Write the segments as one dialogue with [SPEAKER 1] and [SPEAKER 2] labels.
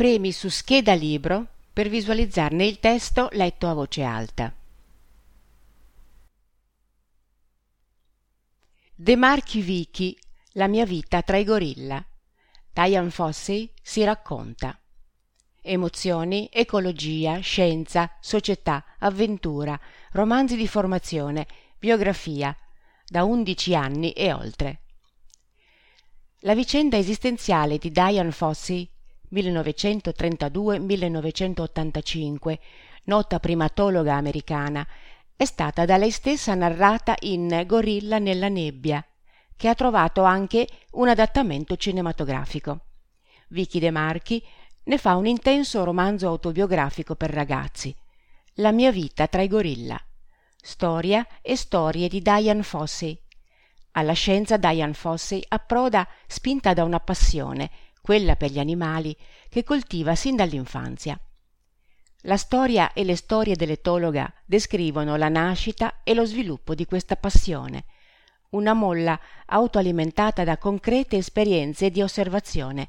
[SPEAKER 1] Premi su scheda libro per visualizzarne il testo letto a voce alta. De Marchi Vichi, La mia vita tra i gorilla. Diane Fossey si racconta. Emozioni, ecologia, scienza, società, avventura, romanzi di formazione, biografia, da undici anni e oltre. La vicenda esistenziale di Diane Fossey 1932-1985, nota primatologa americana, è stata da lei stessa narrata in Gorilla nella nebbia, che ha trovato anche un adattamento cinematografico. Vicky De Marchi ne fa un intenso romanzo autobiografico per ragazzi, La mia vita tra i gorilla. Storia e storie di Diane Fossey. Alla scienza Diane Fossey approda spinta da una passione, quella per gli animali, che coltiva sin dall'infanzia. La storia e le storie dell'etologa descrivono la nascita e lo sviluppo di questa passione, una molla autoalimentata da concrete esperienze di osservazione,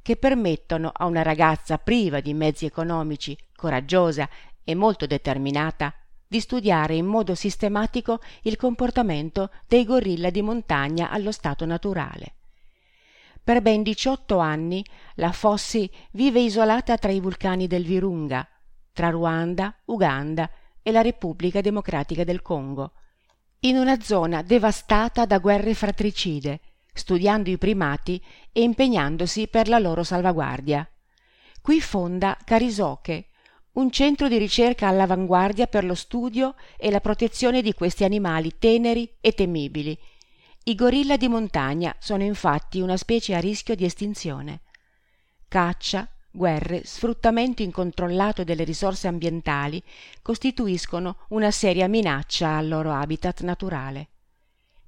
[SPEAKER 1] che permettono a una ragazza priva di mezzi economici, coraggiosa e molto determinata, di studiare in modo sistematico il comportamento dei gorilla di montagna allo stato naturale. Per ben 18 anni la Fossi vive isolata tra i vulcani del Virunga, tra Ruanda, Uganda e la Repubblica Democratica del Congo, in una zona devastata da guerre fratricide, studiando i primati e impegnandosi per la loro salvaguardia. Qui fonda Carisoche, un centro di ricerca all'avanguardia per lo studio e la protezione di questi animali teneri e temibili, i gorilla di montagna sono infatti una specie a rischio di estinzione. Caccia, guerre, sfruttamento incontrollato delle risorse ambientali costituiscono una seria minaccia al loro habitat naturale.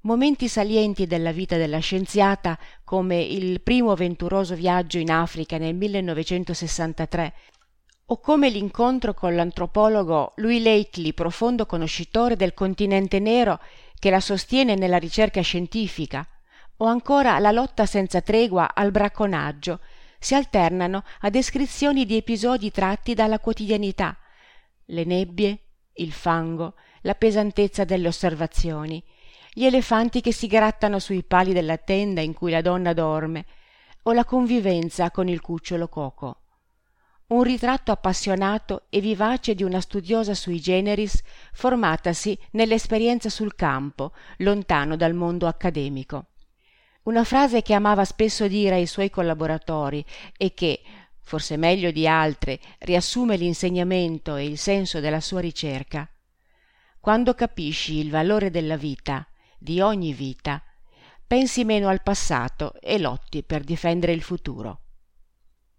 [SPEAKER 1] Momenti salienti della vita della scienziata, come il primo avventuroso viaggio in Africa nel 1963, o come l'incontro con l'antropologo Louis Lately, profondo conoscitore del continente nero che la sostiene nella ricerca scientifica, o ancora la lotta senza tregua al bracconaggio, si alternano a descrizioni di episodi tratti dalla quotidianità, le nebbie, il fango, la pesantezza delle osservazioni, gli elefanti che si grattano sui pali della tenda in cui la donna dorme, o la convivenza con il cucciolo Coco un ritratto appassionato e vivace di una studiosa sui generis formatasi nell'esperienza sul campo, lontano dal mondo accademico. Una frase che amava spesso dire ai suoi collaboratori e che, forse meglio di altre, riassume l'insegnamento e il senso della sua ricerca. Quando capisci il valore della vita, di ogni vita, pensi meno al passato e lotti per difendere il futuro.